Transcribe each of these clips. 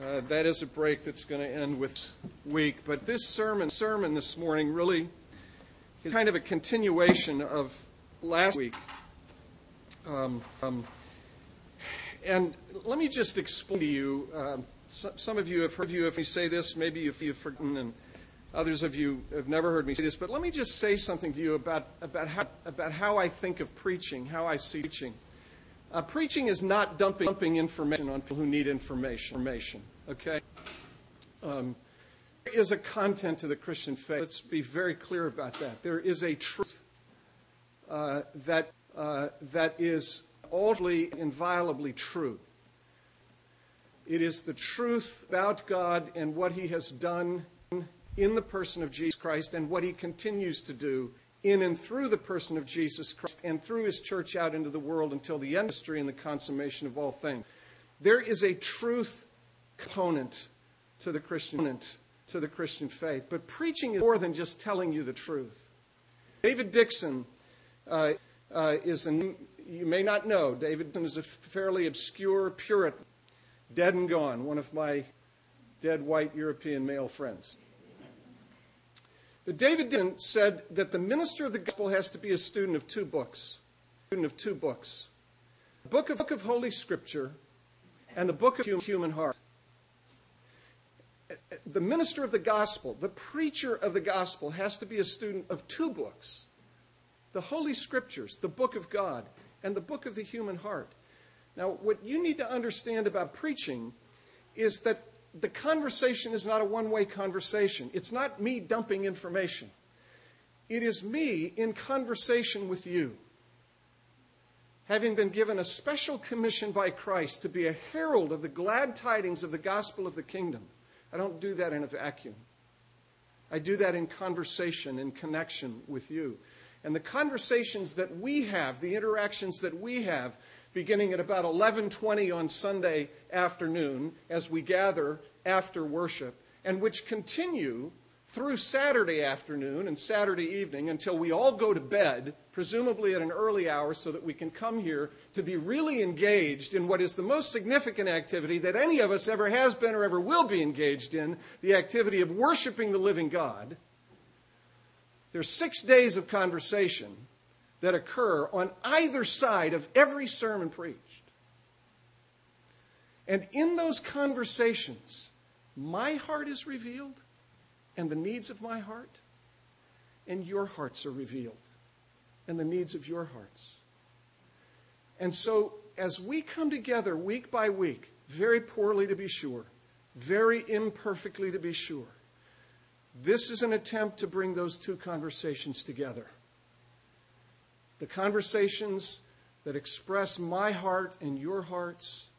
Uh, that is a break that's going to end with week. But this sermon, sermon this morning really is kind of a continuation of last week. Um, um, and let me just explain to you. Uh, some, some, of you have heard you if me say this. Maybe you've, you've forgotten, and others of you have never heard me say this. But let me just say something to you about about how about how I think of preaching, how I see preaching. Uh, preaching is not dumping, dumping, information on people who need information. information okay? Um, there is a content to the Christian faith. Let's be very clear about that. There is a truth uh, that, uh, that is ultimately, inviolably true. It is the truth about God and what He has done in the person of Jesus Christ and what He continues to do in and through the person of Jesus Christ and through his church out into the world until the end of history and the consummation of all things. There is a truth component to the Christian to the Christian faith. But preaching is more than just telling you the truth. David Dickson uh, uh, is an you may not know. David Dickson is a fairly obscure Puritan, dead and gone, one of my dead white European male friends. But David Dickson said that the minister of the gospel has to be a student of two books. Student of two books. The book of, book of Holy Scripture and the book of human heart. The minister of the gospel, the preacher of the gospel, has to be a student of two books the Holy Scriptures, the book of God, and the book of the human heart. Now, what you need to understand about preaching is that the conversation is not a one way conversation. It's not me dumping information. It is me in conversation with you, having been given a special commission by Christ to be a herald of the glad tidings of the gospel of the kingdom. I don't do that in a vacuum. I do that in conversation, in connection with you. And the conversations that we have, the interactions that we have, beginning at about 11:20 on Sunday afternoon as we gather after worship and which continue through Saturday afternoon and Saturday evening until we all go to bed, presumably at an early hour, so that we can come here to be really engaged in what is the most significant activity that any of us ever has been or ever will be engaged in the activity of worshiping the living God. There's six days of conversation that occur on either side of every sermon preached. And in those conversations, my heart is revealed and the needs of my heart, and your hearts are revealed and the needs of your hearts. And so, as we come together week by week, very poorly to be sure, very imperfectly to be sure, this is an attempt to bring those two conversations together the conversations that express my heart and your hearts,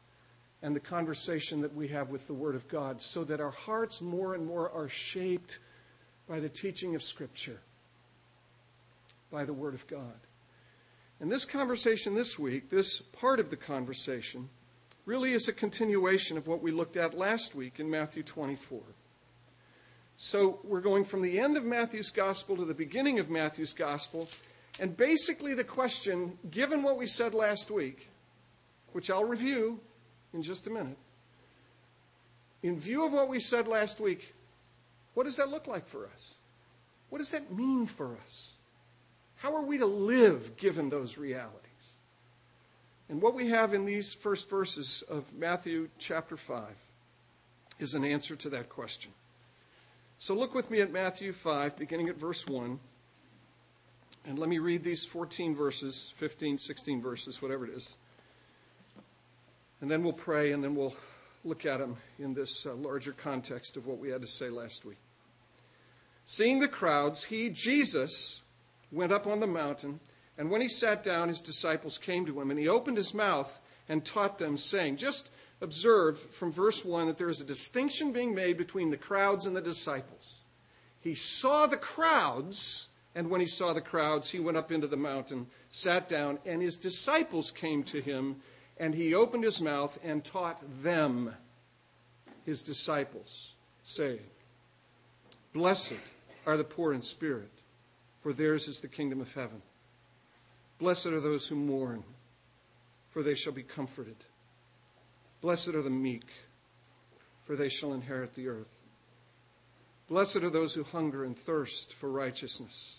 and the conversation that we have with the Word of God, so that our hearts more and more are shaped by the teaching of Scripture, by the Word of God. And this conversation this week, this part of the conversation, really is a continuation of what we looked at last week in Matthew 24. So we're going from the end of Matthew's Gospel to the beginning of Matthew's Gospel, and basically, the question, given what we said last week, which I'll review in just a minute, in view of what we said last week, what does that look like for us? What does that mean for us? How are we to live given those realities? And what we have in these first verses of Matthew chapter 5 is an answer to that question. So look with me at Matthew 5, beginning at verse 1. And let me read these 14 verses, 15, 16 verses, whatever it is. And then we'll pray, and then we'll look at them in this uh, larger context of what we had to say last week. Seeing the crowds, he, Jesus, went up on the mountain, and when he sat down, his disciples came to him, and he opened his mouth and taught them, saying, Just observe from verse 1 that there is a distinction being made between the crowds and the disciples. He saw the crowds and when he saw the crowds, he went up into the mountain, sat down, and his disciples came to him, and he opened his mouth and taught them, his disciples, saying, Blessed are the poor in spirit, for theirs is the kingdom of heaven. Blessed are those who mourn, for they shall be comforted. Blessed are the meek, for they shall inherit the earth. Blessed are those who hunger and thirst for righteousness,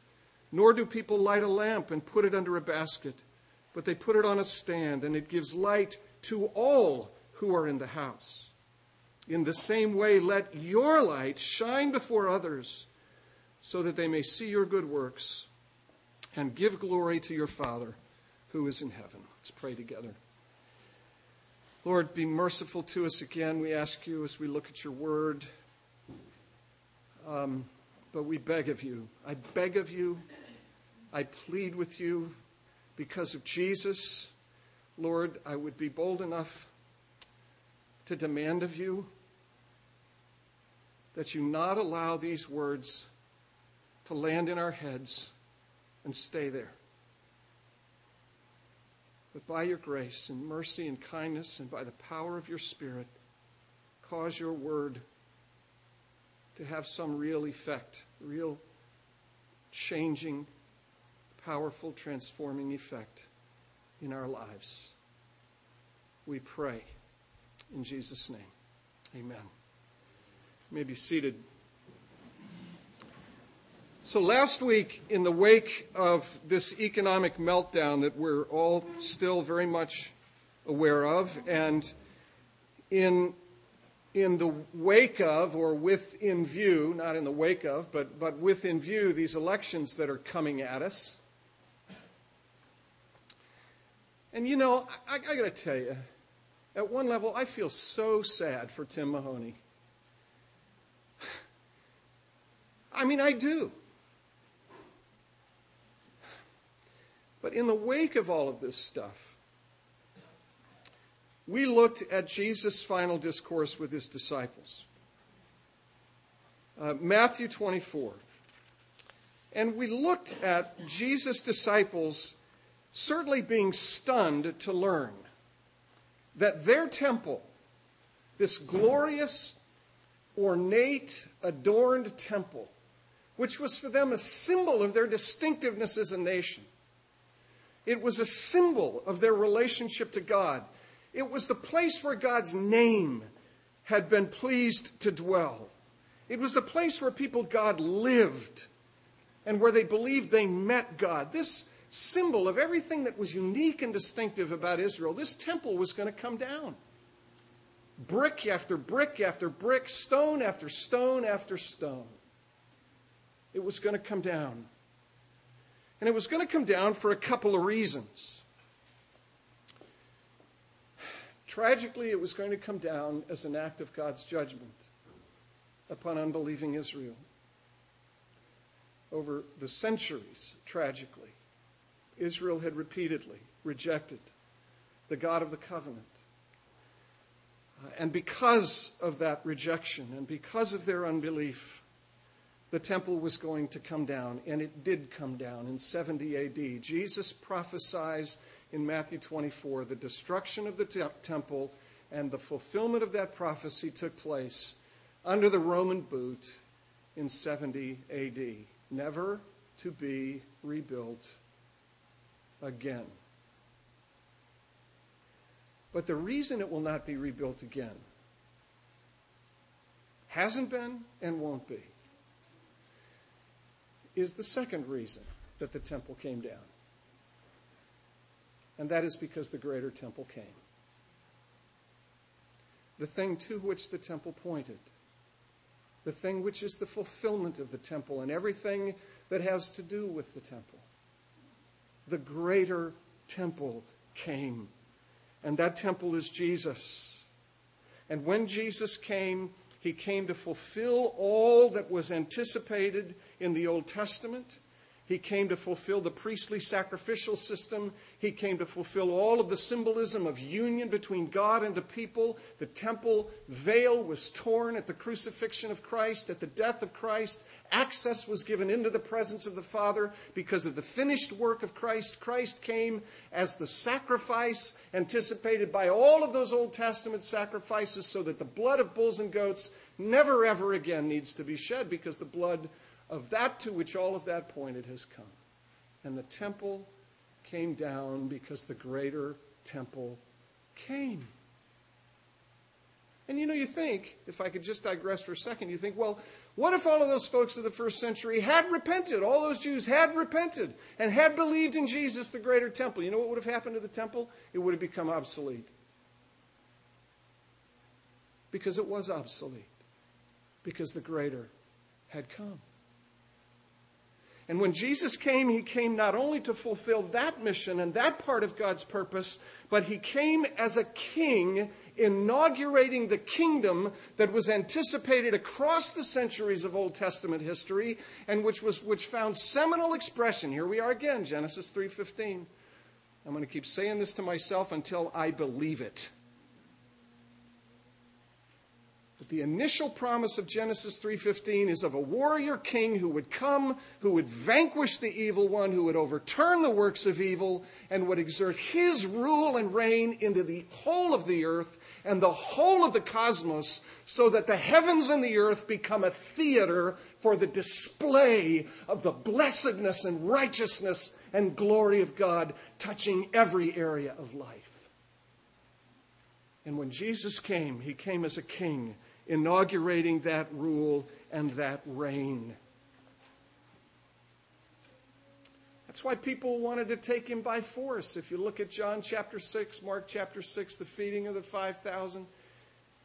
nor do people light a lamp and put it under a basket, but they put it on a stand, and it gives light to all who are in the house. In the same way, let your light shine before others so that they may see your good works and give glory to your Father who is in heaven. Let's pray together. Lord, be merciful to us again. We ask you as we look at your word. Um, but we beg of you. I beg of you. I plead with you because of Jesus. Lord, I would be bold enough to demand of you that you not allow these words to land in our heads and stay there. But by your grace and mercy and kindness and by the power of your Spirit, cause your word to have some real effect, real changing, powerful, transforming effect in our lives. We pray in Jesus' name. Amen. You may be seated. So last week, in the wake of this economic meltdown that we're all still very much aware of, and in, in the wake of, or within view, not in the wake of, but, but within view, these elections that are coming at us. And you know, I, I got to tell you, at one level, I feel so sad for Tim Mahoney. I mean, I do. But in the wake of all of this stuff, we looked at Jesus' final discourse with his disciples. Uh, Matthew 24. And we looked at Jesus' disciples certainly being stunned to learn that their temple, this glorious, ornate, adorned temple, which was for them a symbol of their distinctiveness as a nation, it was a symbol of their relationship to God. It was the place where God's name had been pleased to dwell. It was the place where people God lived and where they believed they met God. This symbol of everything that was unique and distinctive about Israel, this temple was going to come down. Brick after brick after brick, stone after stone after stone. It was going to come down. And it was going to come down for a couple of reasons. Tragically, it was going to come down as an act of God's judgment upon unbelieving Israel. Over the centuries, tragically, Israel had repeatedly rejected the God of the covenant. Uh, and because of that rejection and because of their unbelief, the temple was going to come down, and it did come down in 70 AD. Jesus prophesies in Matthew 24 the destruction of the te- temple, and the fulfillment of that prophecy took place under the Roman boot in 70 AD, never to be rebuilt again. But the reason it will not be rebuilt again hasn't been and won't be is the second reason that the temple came down. And that is because the greater temple came. The thing to which the temple pointed the thing which is the fulfillment of the temple and everything that has to do with the temple. The greater temple came, and that temple is Jesus. And when Jesus came, he came to fulfill all that was anticipated in the Old Testament. He came to fulfill the priestly sacrificial system. He came to fulfill all of the symbolism of union between God and the people. The temple veil was torn at the crucifixion of Christ, at the death of Christ. Access was given into the presence of the Father because of the finished work of Christ. Christ came as the sacrifice anticipated by all of those Old Testament sacrifices so that the blood of bulls and goats never ever again needs to be shed because the blood of that to which all of that pointed has come. And the temple came down because the greater temple came. And you know, you think, if I could just digress for a second, you think, well, what if all of those folks of the first century had repented? All those Jews had repented and had believed in Jesus, the greater temple. You know what would have happened to the temple? It would have become obsolete. Because it was obsolete. Because the greater had come. And when Jesus came, he came not only to fulfill that mission and that part of God's purpose, but he came as a king, inaugurating the kingdom that was anticipated across the centuries of Old Testament history and which, was, which found seminal expression. Here we are again, Genesis 3.15. I'm going to keep saying this to myself until I believe it. But the initial promise of Genesis 3:15 is of a warrior king who would come, who would vanquish the evil one, who would overturn the works of evil and would exert his rule and reign into the whole of the earth and the whole of the cosmos so that the heavens and the earth become a theater for the display of the blessedness and righteousness and glory of God touching every area of life. And when Jesus came, he came as a king inaugurating that rule and that reign. That's why people wanted to take him by force. If you look at John chapter 6, Mark chapter 6, the feeding of the 5,000,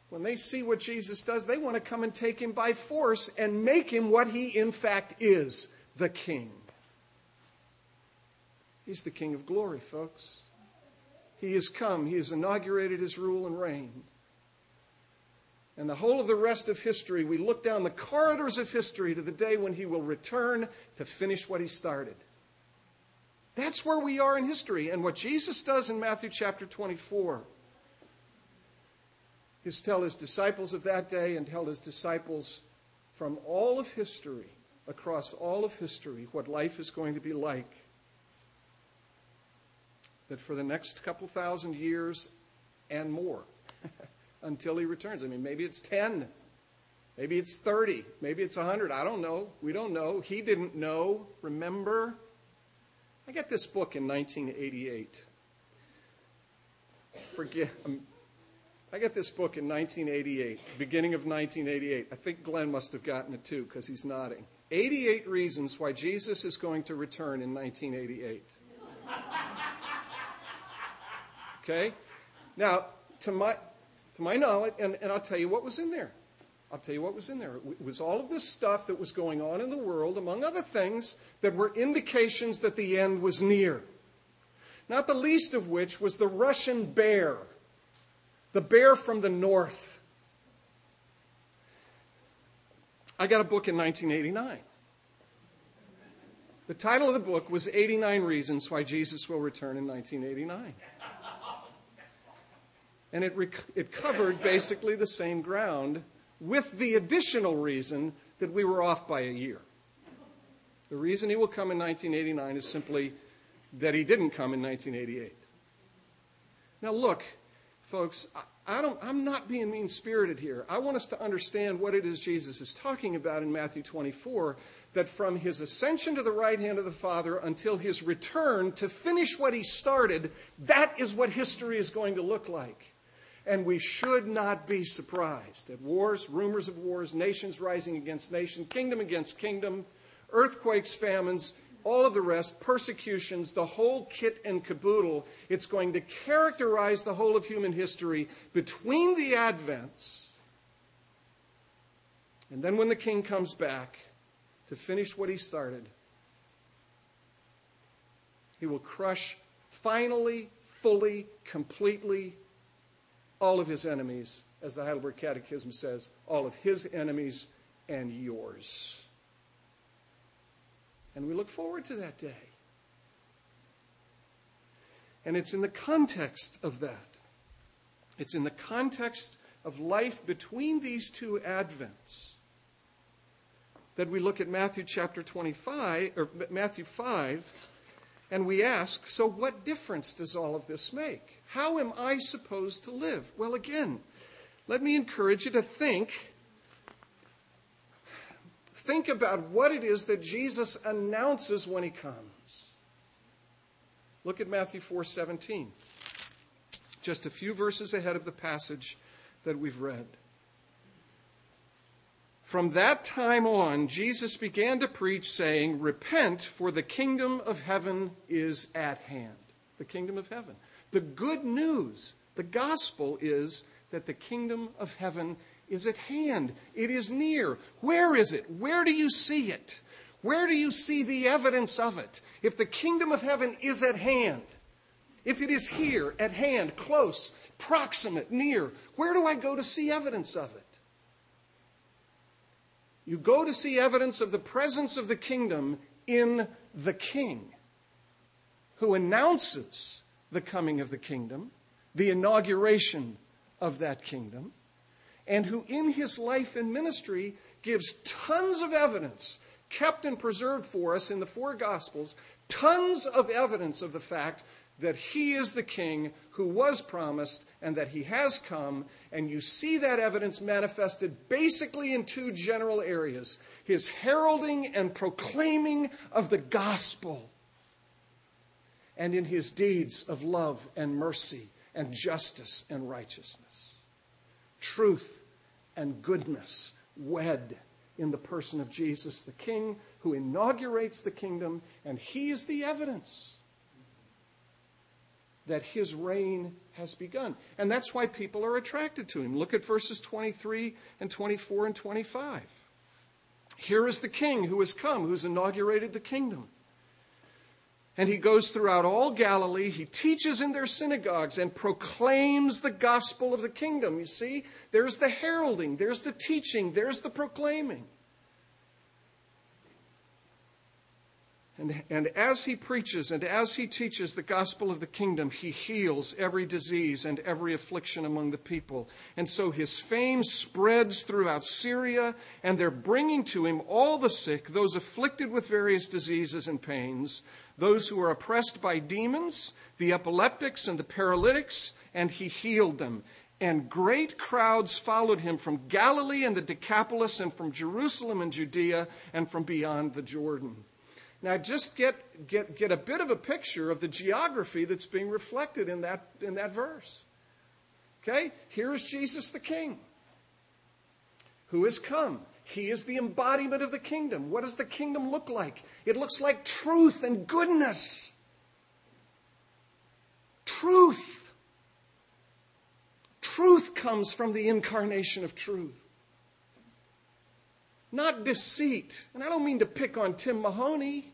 when they see what Jesus does, they want to come and take him by force and make him what he in fact is the king. He's the king of glory, folks. He has come, he has inaugurated his rule and reign and the whole of the rest of history, we look down the corridors of history to the day when he will return to finish what he started. That's where we are in history. And what Jesus does in Matthew chapter 24 is tell his disciples of that day and tell his disciples from all of history, across all of history, what life is going to be like. That for the next couple thousand years and more, until he returns. I mean, maybe it's 10, maybe it's 30, maybe it's 100. I don't know. We don't know. He didn't know. Remember? I got this book in 1988. Forget. Um, I got this book in 1988, beginning of 1988. I think Glenn must have gotten it too because he's nodding. 88 reasons why Jesus is going to return in 1988. Okay? Now, to my, to my knowledge, and, and I'll tell you what was in there. I'll tell you what was in there. It was all of this stuff that was going on in the world, among other things, that were indications that the end was near. Not the least of which was the Russian bear, the bear from the north. I got a book in 1989. The title of the book was 89 Reasons Why Jesus Will Return in 1989. And it, rec- it covered basically the same ground with the additional reason that we were off by a year. The reason he will come in 1989 is simply that he didn't come in 1988. Now, look, folks, I don't, I'm not being mean spirited here. I want us to understand what it is Jesus is talking about in Matthew 24 that from his ascension to the right hand of the Father until his return to finish what he started, that is what history is going to look like. And we should not be surprised at wars, rumors of wars, nations rising against nation, kingdom against kingdom, earthquakes, famines, all of the rest, persecutions, the whole kit and caboodle. It's going to characterize the whole of human history between the advents And then when the king comes back to finish what he started, he will crush finally, fully, completely all of his enemies, as the Heidelberg Catechism says, all of his enemies and yours. And we look forward to that day. And it's in the context of that. It's in the context of life between these two advents that we look at Matthew chapter 25 or Matthew 5 and we ask, so what difference does all of this make? How am I supposed to live? Well, again, let me encourage you to think think about what it is that Jesus announces when he comes. Look at Matthew 4:17. Just a few verses ahead of the passage that we've read. From that time on, Jesus began to preach, saying, Repent, for the kingdom of heaven is at hand. The kingdom of heaven. The good news, the gospel is that the kingdom of heaven is at hand. It is near. Where is it? Where do you see it? Where do you see the evidence of it? If the kingdom of heaven is at hand, if it is here, at hand, close, proximate, near, where do I go to see evidence of it? You go to see evidence of the presence of the kingdom in the king, who announces the coming of the kingdom, the inauguration of that kingdom, and who in his life and ministry gives tons of evidence kept and preserved for us in the four Gospels, tons of evidence of the fact that he is the king who was promised and that he has come. And you see that evidence manifested basically in two general areas his heralding and proclaiming of the gospel, and in his deeds of love and mercy and justice and righteousness. Truth and goodness wed in the person of Jesus, the King who inaugurates the kingdom, and he is the evidence that his reign has begun. And that's why people are attracted to him. Look at verses 23 and 24 and 25. Here is the king who has come, who's inaugurated the kingdom. And he goes throughout all Galilee. He teaches in their synagogues and proclaims the gospel of the kingdom. You see, there's the heralding, there's the teaching, there's the proclaiming. And, and as he preaches and as he teaches the gospel of the kingdom, he heals every disease and every affliction among the people. And so his fame spreads throughout Syria, and they're bringing to him all the sick, those afflicted with various diseases and pains, those who are oppressed by demons, the epileptics and the paralytics, and he healed them. And great crowds followed him from Galilee and the Decapolis, and from Jerusalem and Judea, and from beyond the Jordan. Now, just get, get, get a bit of a picture of the geography that's being reflected in that, in that verse. Okay? Here's Jesus the King who has come. He is the embodiment of the kingdom. What does the kingdom look like? It looks like truth and goodness. Truth. Truth comes from the incarnation of truth not deceit. And I don't mean to pick on Tim Mahoney,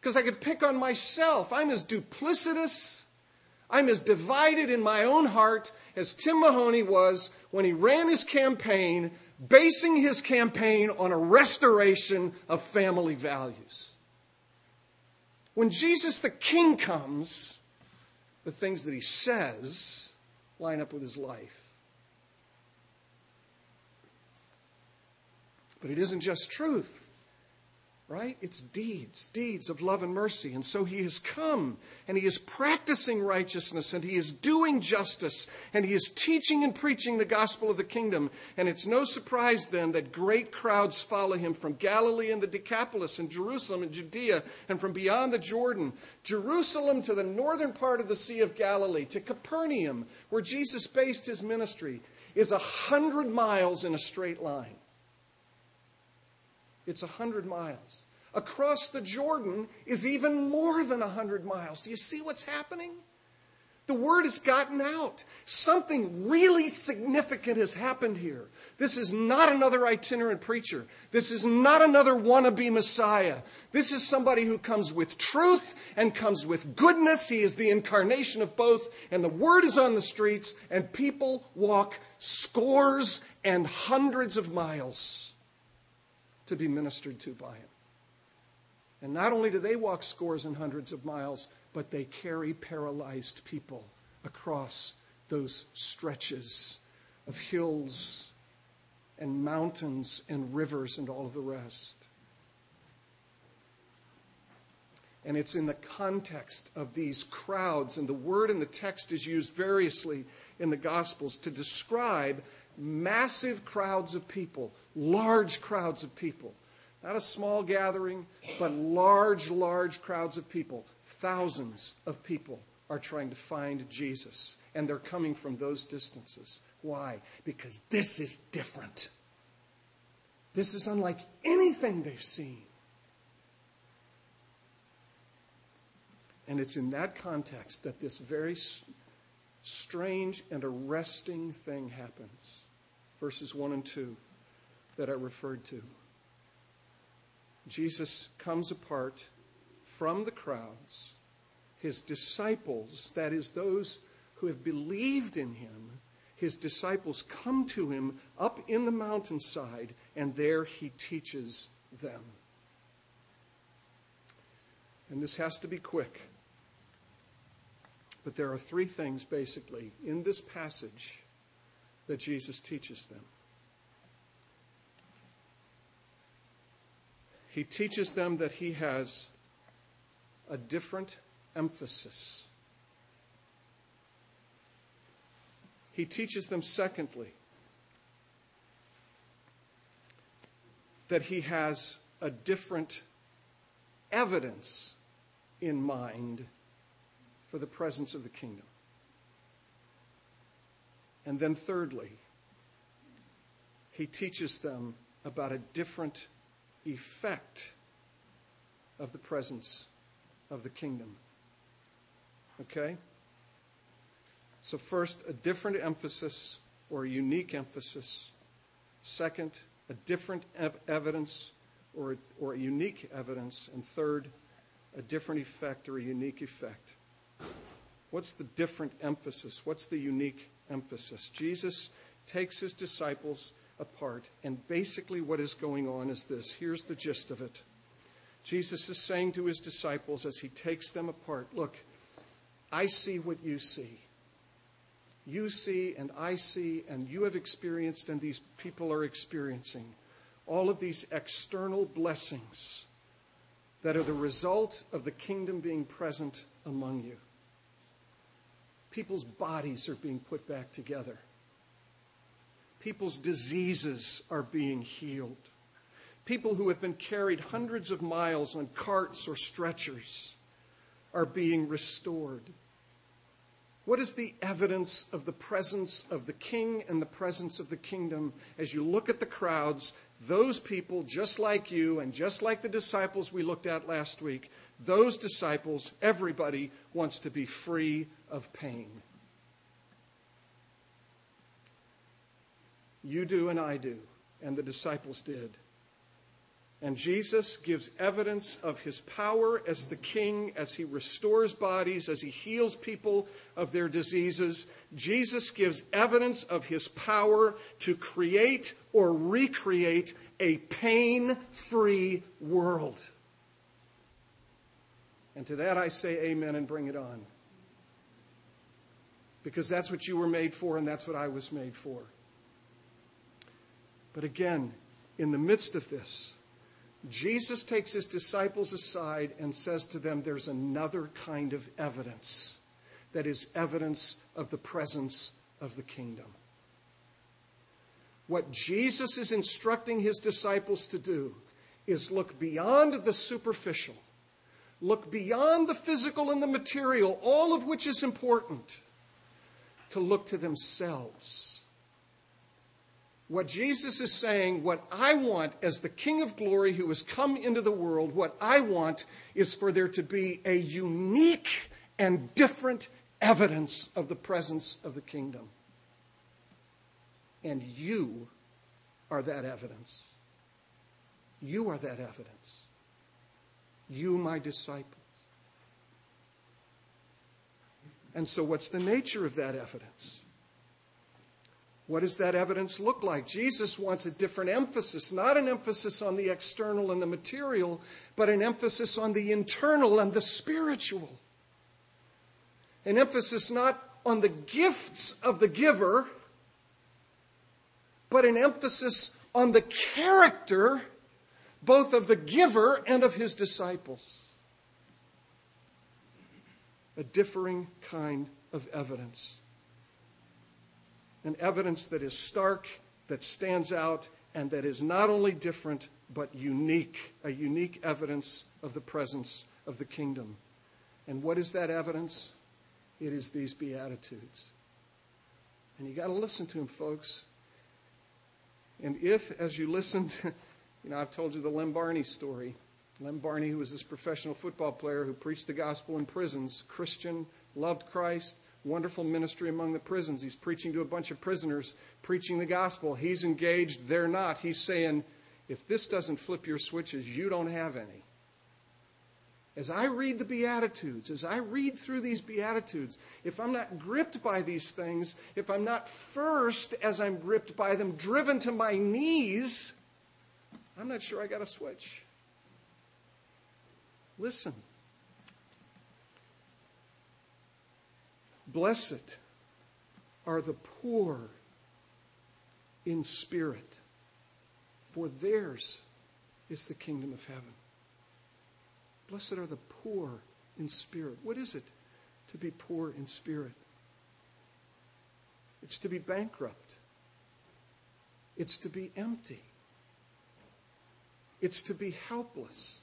because I could pick on myself. I'm as duplicitous, I'm as divided in my own heart as Tim Mahoney was when he ran his campaign, basing his campaign on a restoration of family values. When Jesus the King comes, the things that he says line up with his life. But it isn't just truth, right? It's deeds, deeds of love and mercy. And so he has come and he is practicing righteousness and he is doing justice and he is teaching and preaching the gospel of the kingdom. And it's no surprise then that great crowds follow him from Galilee and the Decapolis and Jerusalem and Judea and from beyond the Jordan, Jerusalem to the northern part of the Sea of Galilee, to Capernaum, where Jesus based his ministry, is a hundred miles in a straight line. It's a 100 miles. Across the Jordan is even more than 100 miles. Do you see what's happening? The word has gotten out. Something really significant has happened here. This is not another itinerant preacher. This is not another wannabe Messiah. This is somebody who comes with truth and comes with goodness. He is the incarnation of both. And the word is on the streets, and people walk scores and hundreds of miles to be ministered to by him. And not only do they walk scores and hundreds of miles, but they carry paralyzed people across those stretches of hills and mountains and rivers and all of the rest. And it's in the context of these crowds, and the word in the text is used variously in the Gospels to describe massive crowds of people, large crowds of people. Not a small gathering, but large, large crowds of people. Thousands of people are trying to find Jesus, and they're coming from those distances. Why? Because this is different. This is unlike anything they've seen. And it's in that context that this very strange and arresting thing happens. Verses 1 and 2 that I referred to. Jesus comes apart from the crowds. His disciples, that is, those who have believed in him, his disciples come to him up in the mountainside, and there he teaches them. And this has to be quick. But there are three things, basically, in this passage that Jesus teaches them. He teaches them that he has a different emphasis. He teaches them, secondly, that he has a different evidence in mind for the presence of the kingdom. And then, thirdly, he teaches them about a different effect of the presence of the kingdom. Okay? So, first, a different emphasis or a unique emphasis. Second, a different ev- evidence or, or a unique evidence. And third, a different effect or a unique effect. What's the different emphasis? What's the unique emphasis? Jesus takes his disciples apart. And basically, what is going on is this here's the gist of it. Jesus is saying to his disciples as he takes them apart Look, I see what you see. You see, and I see, and you have experienced, and these people are experiencing all of these external blessings that are the result of the kingdom being present among you. People's bodies are being put back together. People's diseases are being healed. People who have been carried hundreds of miles on carts or stretchers are being restored. What is the evidence of the presence of the king and the presence of the kingdom? As you look at the crowds, those people, just like you and just like the disciples we looked at last week, those disciples, everybody wants to be free of pain. You do and I do, and the disciples did. And Jesus gives evidence of his power as the king, as he restores bodies, as he heals people of their diseases. Jesus gives evidence of his power to create or recreate a pain free world. And to that I say amen and bring it on. Because that's what you were made for, and that's what I was made for. But again, in the midst of this, Jesus takes his disciples aside and says to them, There's another kind of evidence that is evidence of the presence of the kingdom. What Jesus is instructing his disciples to do is look beyond the superficial, look beyond the physical and the material, all of which is important, to look to themselves what Jesus is saying, what I want as the King of glory who has come into the world, what I want is for there to be a unique and different evidence of the presence of the kingdom. And you are that evidence. You are that evidence. You, my disciples. And so, what's the nature of that evidence? What does that evidence look like? Jesus wants a different emphasis, not an emphasis on the external and the material, but an emphasis on the internal and the spiritual. An emphasis not on the gifts of the giver, but an emphasis on the character both of the giver and of his disciples. A differing kind of evidence an evidence that is stark, that stands out, and that is not only different, but unique, a unique evidence of the presence of the kingdom. And what is that evidence? It is these Beatitudes. And you got to listen to them, folks. And if, as you listen, to, you know, I've told you the Lem Barney story. Lem Barney, who was this professional football player who preached the gospel in prisons, Christian, loved Christ, wonderful ministry among the prisons. He's preaching to a bunch of prisoners, preaching the gospel. He's engaged, they're not. He's saying, if this doesn't flip your switches, you don't have any. As I read the Beatitudes, as I read through these Beatitudes, if I'm not gripped by these things, if I'm not first, as I'm gripped by them, driven to my knees, I'm not sure I got a switch. Listen. Blessed are the poor in spirit, for theirs is the kingdom of heaven. Blessed are the poor in spirit. What is it to be poor in spirit? It's to be bankrupt. It's to be empty. It's to be helpless.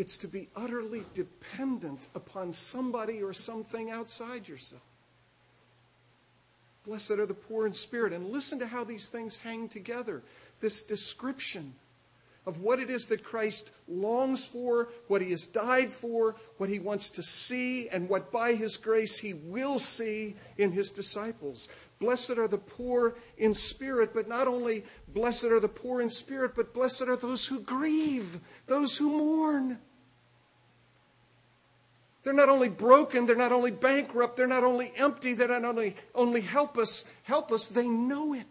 It's to be utterly dependent upon somebody or something outside yourself. Blessed are the poor in spirit. And listen to how these things hang together. This description of what it is that Christ longs for, what he has died for, what he wants to see, and what by his grace he will see in his disciples. Blessed are the poor in spirit, but not only blessed are the poor in spirit, but blessed are those who grieve, those who mourn. They're not only broken, they're not only bankrupt, they're not only empty, they're not only, only helpless, helpless, they know it.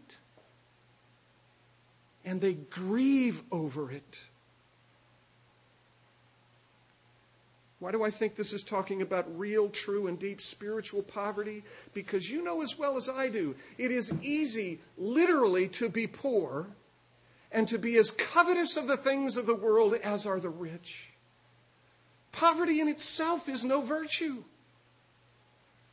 And they grieve over it. Why do I think this is talking about real, true, and deep spiritual poverty? Because you know as well as I do, it is easy, literally, to be poor and to be as covetous of the things of the world as are the rich. Poverty in itself is no virtue.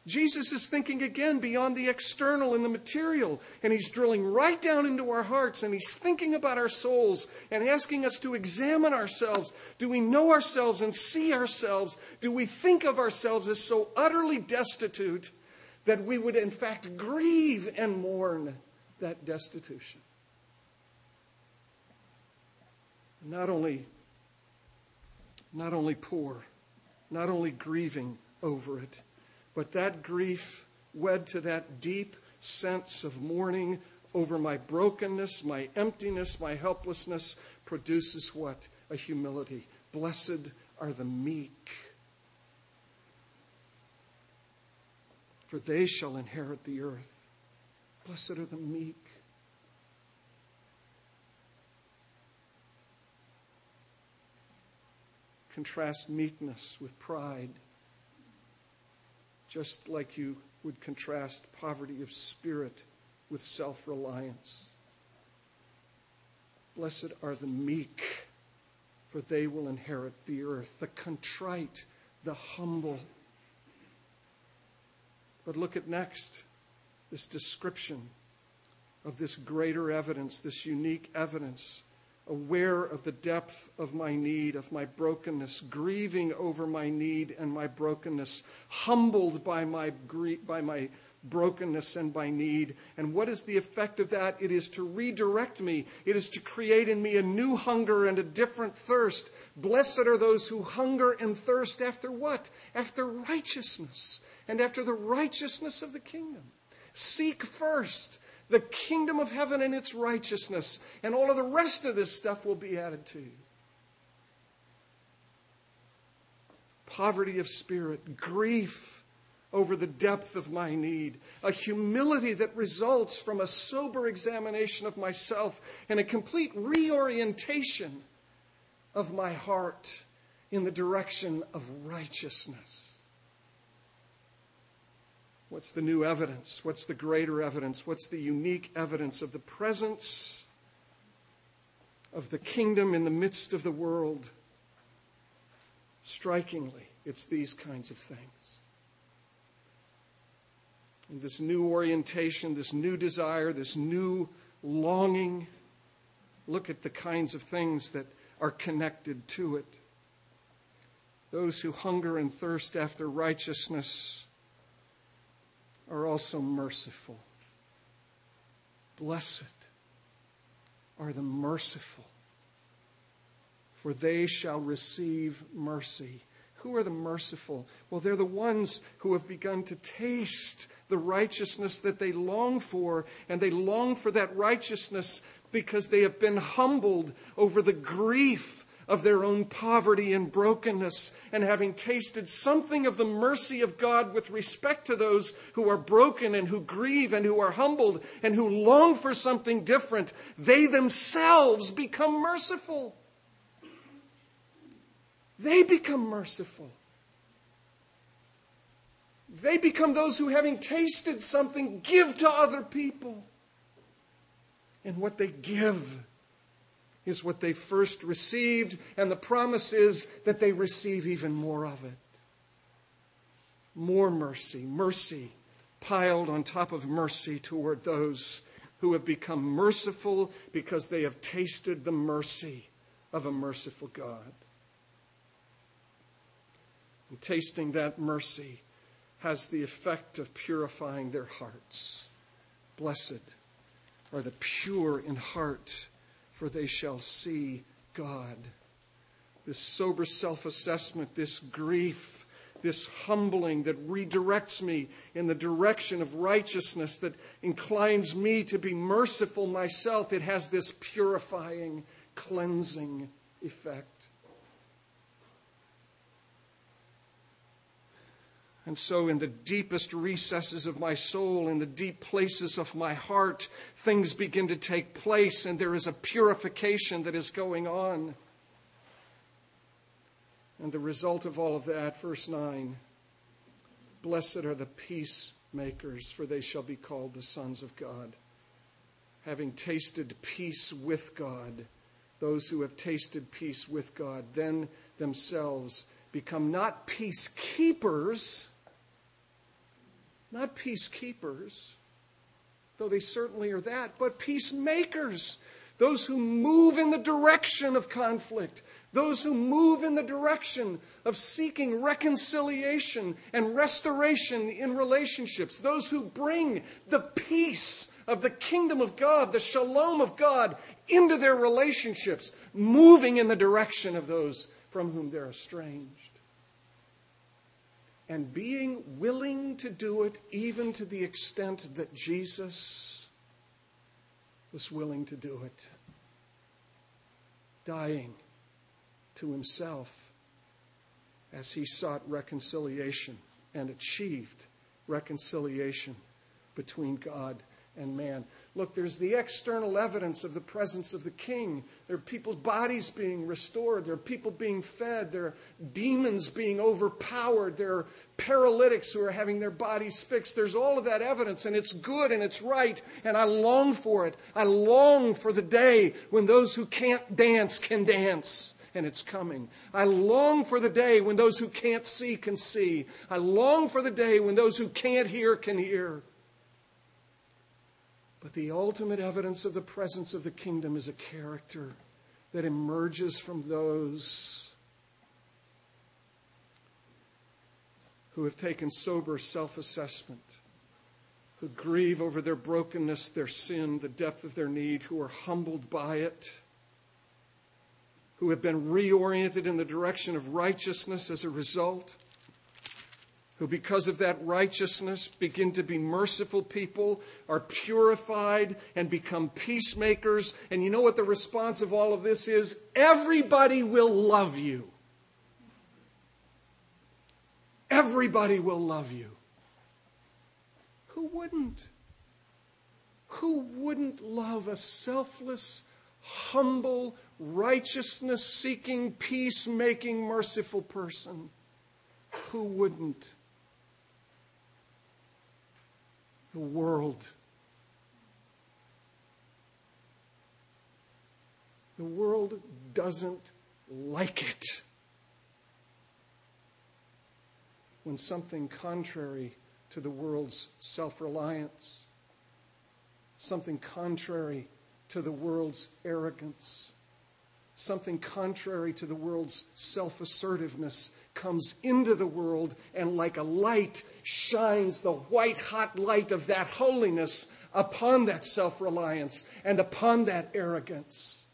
Jesus is thinking again beyond the external and the material, and he's drilling right down into our hearts, and he's thinking about our souls and asking us to examine ourselves. Do we know ourselves and see ourselves? Do we think of ourselves as so utterly destitute that we would, in fact, grieve and mourn that destitution? Not only not only poor, not only grieving over it, but that grief wed to that deep sense of mourning over my brokenness, my emptiness, my helplessness produces what? A humility. Blessed are the meek, for they shall inherit the earth. Blessed are the meek. Contrast meekness with pride, just like you would contrast poverty of spirit with self reliance. Blessed are the meek, for they will inherit the earth, the contrite, the humble. But look at next this description of this greater evidence, this unique evidence aware of the depth of my need, of my brokenness, grieving over my need and my brokenness, humbled by my, by my brokenness and by need. And what is the effect of that? It is to redirect me. It is to create in me a new hunger and a different thirst. Blessed are those who hunger and thirst after what? After righteousness, and after the righteousness of the kingdom. Seek first the kingdom of heaven and its righteousness, and all of the rest of this stuff will be added to you. Poverty of spirit, grief over the depth of my need, a humility that results from a sober examination of myself, and a complete reorientation of my heart in the direction of righteousness. What's the new evidence? What's the greater evidence? What's the unique evidence of the presence of the kingdom in the midst of the world? Strikingly, it's these kinds of things. And this new orientation, this new desire, this new longing. Look at the kinds of things that are connected to it. Those who hunger and thirst after righteousness are also merciful. Blessed are the merciful, for they shall receive mercy. Who are the merciful? Well, they're the ones who have begun to taste the righteousness that they long for, and they long for that righteousness because they have been humbled over the grief of their own poverty and brokenness, and having tasted something of the mercy of God with respect to those who are broken and who grieve and who are humbled and who long for something different, they themselves become merciful. They become merciful. They become those who, having tasted something, give to other people. And what they give is what they first received, and the promise is that they receive even more of it. More mercy, mercy piled on top of mercy toward those who have become merciful because they have tasted the mercy of a merciful God. And tasting that mercy has the effect of purifying their hearts. Blessed are the pure in heart for they shall see God. This sober self assessment, this grief, this humbling that redirects me in the direction of righteousness, that inclines me to be merciful myself, it has this purifying, cleansing effect. And so, in the deepest recesses of my soul, in the deep places of my heart, things begin to take place, and there is a purification that is going on. And the result of all of that, verse 9 Blessed are the peacemakers, for they shall be called the sons of God. Having tasted peace with God, those who have tasted peace with God, then themselves become not peacekeepers not peacekeepers, though they certainly are that, but peacemakers. Those who move in the direction of conflict, those who move in the direction of seeking reconciliation and restoration in relationships, those who bring the peace of the kingdom of God, the shalom of God, into their relationships, moving in the direction of those from whom they're estranged and being willing to do it even to the extent that Jesus was willing to do it, dying to himself as he sought reconciliation and achieved reconciliation between God and man. Look, there's the external evidence of the presence of the king. There are people's bodies being restored. There are people being fed. There are demons being overpowered. There are paralytics who are having their bodies fixed. There's all of that evidence, and it's good and it's right, and I long for it. I long for the day when those who can't dance can dance and it's coming. I long for the day when those who can't see can see. I long for the day when those who can't hear can hear. But the ultimate evidence of the presence of the kingdom is a character that emerges from those who have taken sober self assessment, who grieve over their brokenness, their sin, the depth of their need, who are humbled by it, who have been reoriented in the direction of righteousness as a result. Who, because of that righteousness, begin to be merciful people, are purified, and become peacemakers. And you know what the response of all of this is? Everybody will love you. Everybody will love you. Who wouldn't? Who wouldn't love a selfless, humble, righteousness seeking, peacemaking, merciful person? Who wouldn't? The world. The world doesn't like it. When something contrary to the world's self reliance, something contrary to the world's arrogance, something contrary to the world's self assertiveness comes into the world and, like a light, shines the white hot light of that holiness upon that self reliance and upon that arrogance.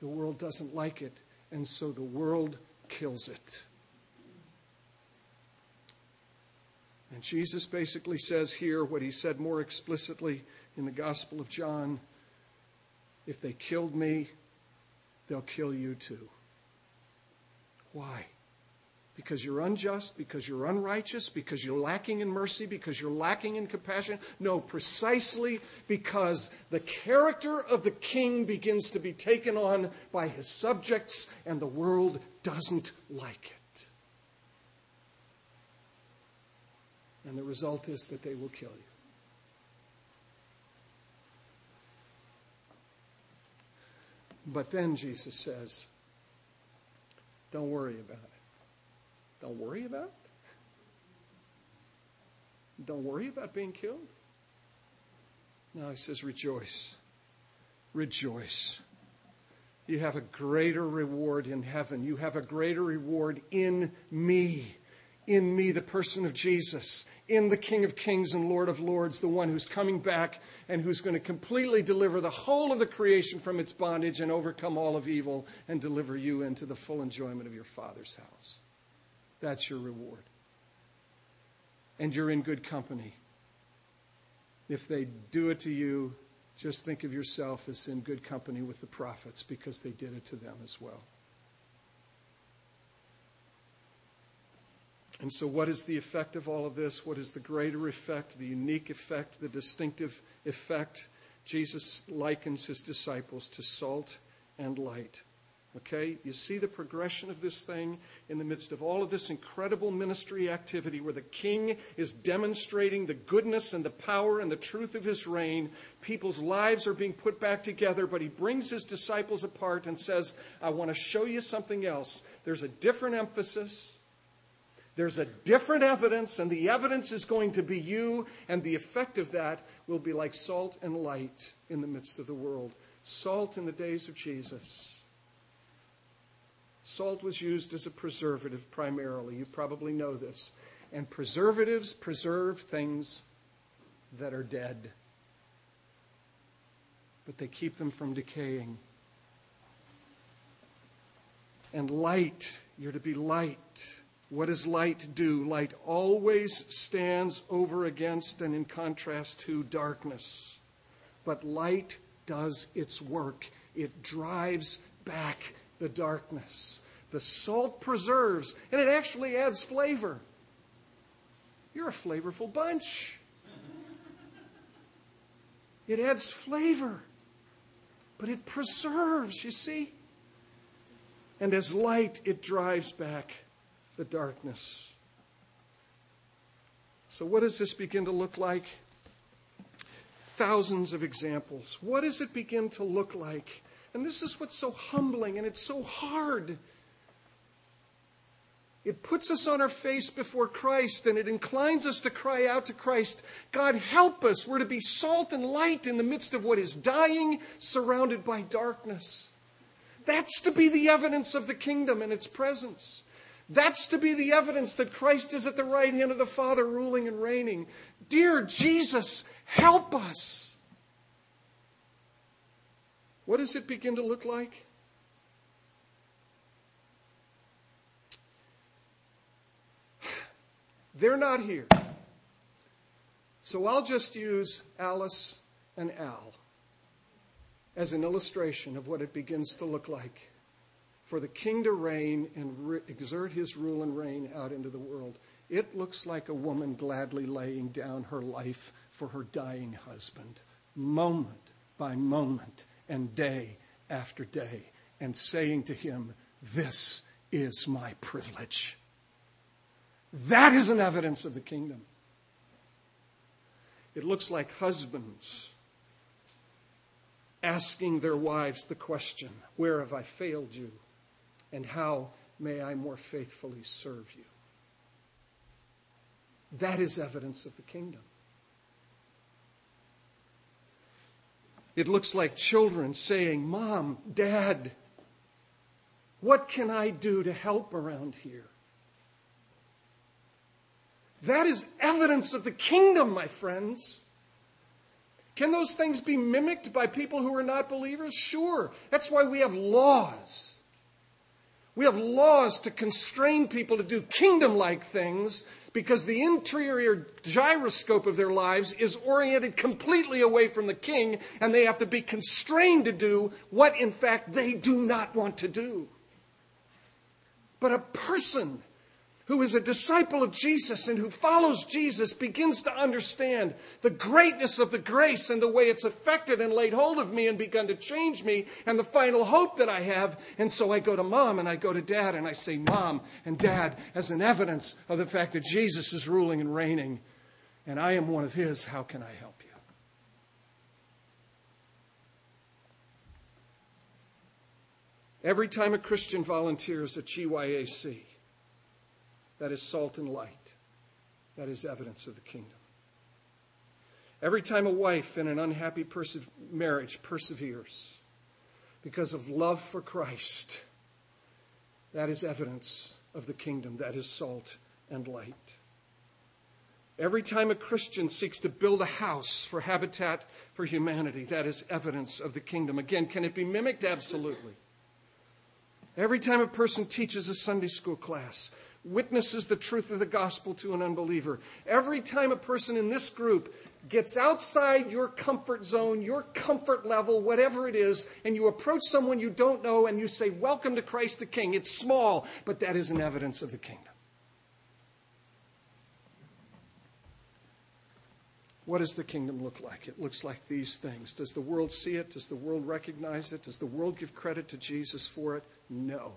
The world doesn't like it, and so the world kills it. And Jesus basically says here what he said more explicitly in the Gospel of John if they killed me, they'll kill you too. Why? Because you're unjust, because you're unrighteous, because you're lacking in mercy, because you're lacking in compassion? No, precisely because the character of the king begins to be taken on by his subjects, and the world doesn't like it. And the result is that they will kill you. But then Jesus says, don't worry about it. Don't worry about. Don't worry about being killed. No, he says, rejoice. Rejoice. You have a greater reward in heaven. You have a greater reward in me in me, the person of Jesus, in the King of Kings and Lord of Lords, the one who's coming back and who's going to completely deliver the whole of the creation from its bondage and overcome all of evil and deliver you into the full enjoyment of your Father's house. That's your reward. And you're in good company. If they do it to you, just think of yourself as in good company with the prophets because they did it to them as well. And so, what is the effect of all of this? What is the greater effect, the unique effect, the distinctive effect? Jesus likens his disciples to salt and light. Okay? You see the progression of this thing in the midst of all of this incredible ministry activity where the king is demonstrating the goodness and the power and the truth of his reign. People's lives are being put back together, but he brings his disciples apart and says, I want to show you something else. There's a different emphasis. There's a different evidence, and the evidence is going to be you, and the effect of that will be like salt and light in the midst of the world. Salt in the days of Jesus. Salt was used as a preservative primarily. You probably know this. And preservatives preserve things that are dead, but they keep them from decaying. And light, you're to be light what does light do? Light always stands over against and in contrast to darkness. But light does its work, it drives back the darkness. The salt preserves, and it actually adds flavor. You're a flavorful bunch. It adds flavor, but it preserves, you see? And as light, it drives back the darkness. So, what does this begin to look like? Thousands of examples. What does it begin to look like? And this is what's so humbling and it's so hard. It puts us on our face before Christ and it inclines us to cry out to Christ, God, help us. We're to be salt and light in the midst of what is dying, surrounded by darkness. That's to be the evidence of the kingdom and its presence. That's to be the evidence that Christ is at the right hand of the Father, ruling and reigning. Dear Jesus, help us. What does it begin to look like? They're not here. So I'll just use Alice and Al as an illustration of what it begins to look like for the king to reign and re- exert his rule and reign out into the world. It looks like a woman gladly laying down her life for her dying husband, moment by moment and day after day, and saying to him, This is my privilege. That is an evidence of the kingdom. It looks like husbands asking their wives the question, Where have I failed you? And how may I more faithfully serve you? That is evidence of the kingdom. It looks like children saying, Mom, Dad, what can I do to help around here? That is evidence of the kingdom, my friends. Can those things be mimicked by people who are not believers? Sure. That's why we have laws. We have laws to constrain people to do kingdom like things because the interior gyroscope of their lives is oriented completely away from the king, and they have to be constrained to do what, in fact, they do not want to do. But a person who is a disciple of Jesus and who follows Jesus begins to understand the greatness of the grace and the way it's affected and laid hold of me and begun to change me and the final hope that I have. And so I go to mom and I go to dad and I say, Mom and dad, as an evidence of the fact that Jesus is ruling and reigning and I am one of his, how can I help you? Every time a Christian volunteers at GYAC, that is salt and light. That is evidence of the kingdom. Every time a wife in an unhappy perse- marriage perseveres because of love for Christ, that is evidence of the kingdom. That is salt and light. Every time a Christian seeks to build a house for Habitat for Humanity, that is evidence of the kingdom. Again, can it be mimicked? Absolutely. Every time a person teaches a Sunday school class, witnesses the truth of the gospel to an unbeliever. Every time a person in this group gets outside your comfort zone, your comfort level, whatever it is, and you approach someone you don't know and you say, Welcome to Christ the King. It's small, but that is an evidence of the kingdom. What does the kingdom look like? It looks like these things. Does the world see it? Does the world recognize it? Does the world give credit to Jesus for it? No.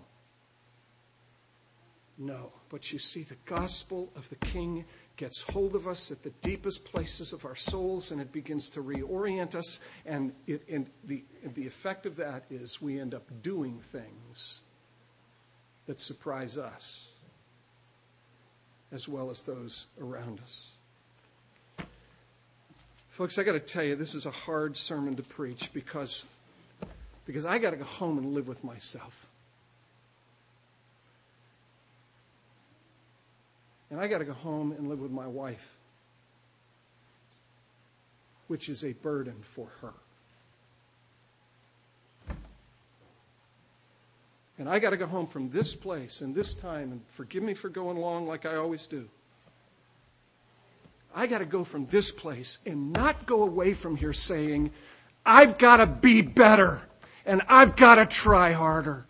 No. But you see, the gospel of the King gets hold of us at the deepest places of our souls and it begins to reorient us. And, it, and the, and the effect of that is we end up doing things that surprise us as well as those around us. Folks, I got to tell you, this is a hard sermon to preach because, because I got to go home and live with myself. And I got to go home and live with my wife, which is a burden for her. And I got to go home from this place and this time, and forgive me for going long like I always do. I got to go from this place and not go away from here saying, I've got to be better and I've got to try harder.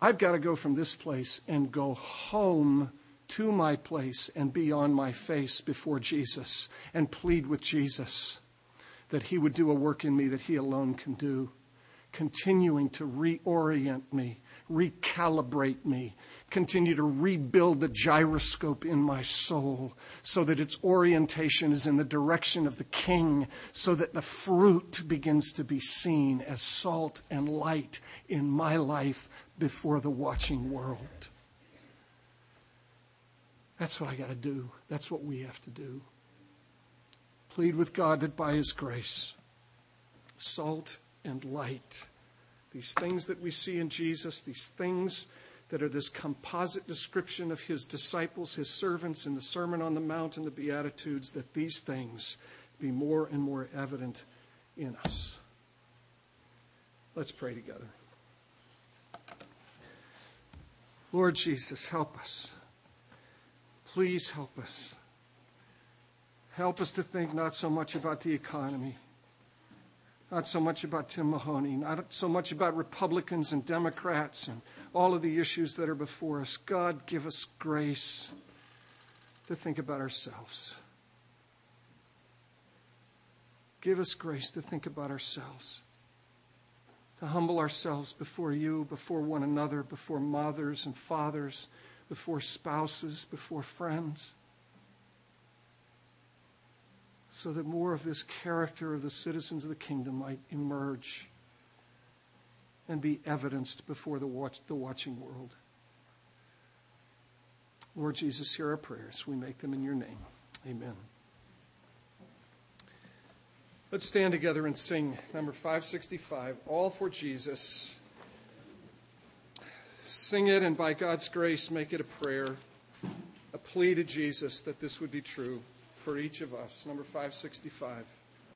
I've got to go from this place and go home to my place and be on my face before Jesus and plead with Jesus that He would do a work in me that He alone can do, continuing to reorient me, recalibrate me, continue to rebuild the gyroscope in my soul so that its orientation is in the direction of the King, so that the fruit begins to be seen as salt and light in my life before the watching world. That's what I got to do. That's what we have to do. Plead with God that by His grace, salt and light, these things that we see in Jesus, these things that are this composite description of His disciples, His servants in the Sermon on the Mount and the Beatitudes, that these things be more and more evident in us. Let's pray together. Lord Jesus, help us Please help us. Help us to think not so much about the economy, not so much about Tim Mahoney, not so much about Republicans and Democrats and all of the issues that are before us. God, give us grace to think about ourselves. Give us grace to think about ourselves, to humble ourselves before you, before one another, before mothers and fathers, before spouses, before friends, so that more of this character of the citizens of the kingdom might emerge and be evidenced before the, watch, the watching world. Lord Jesus, hear our prayers. We make them in your name. Amen. Let's stand together and sing number 565, All for Jesus. Sing it, and by God's grace, make it a prayer, a plea to Jesus that this would be true for each of us. Number 565.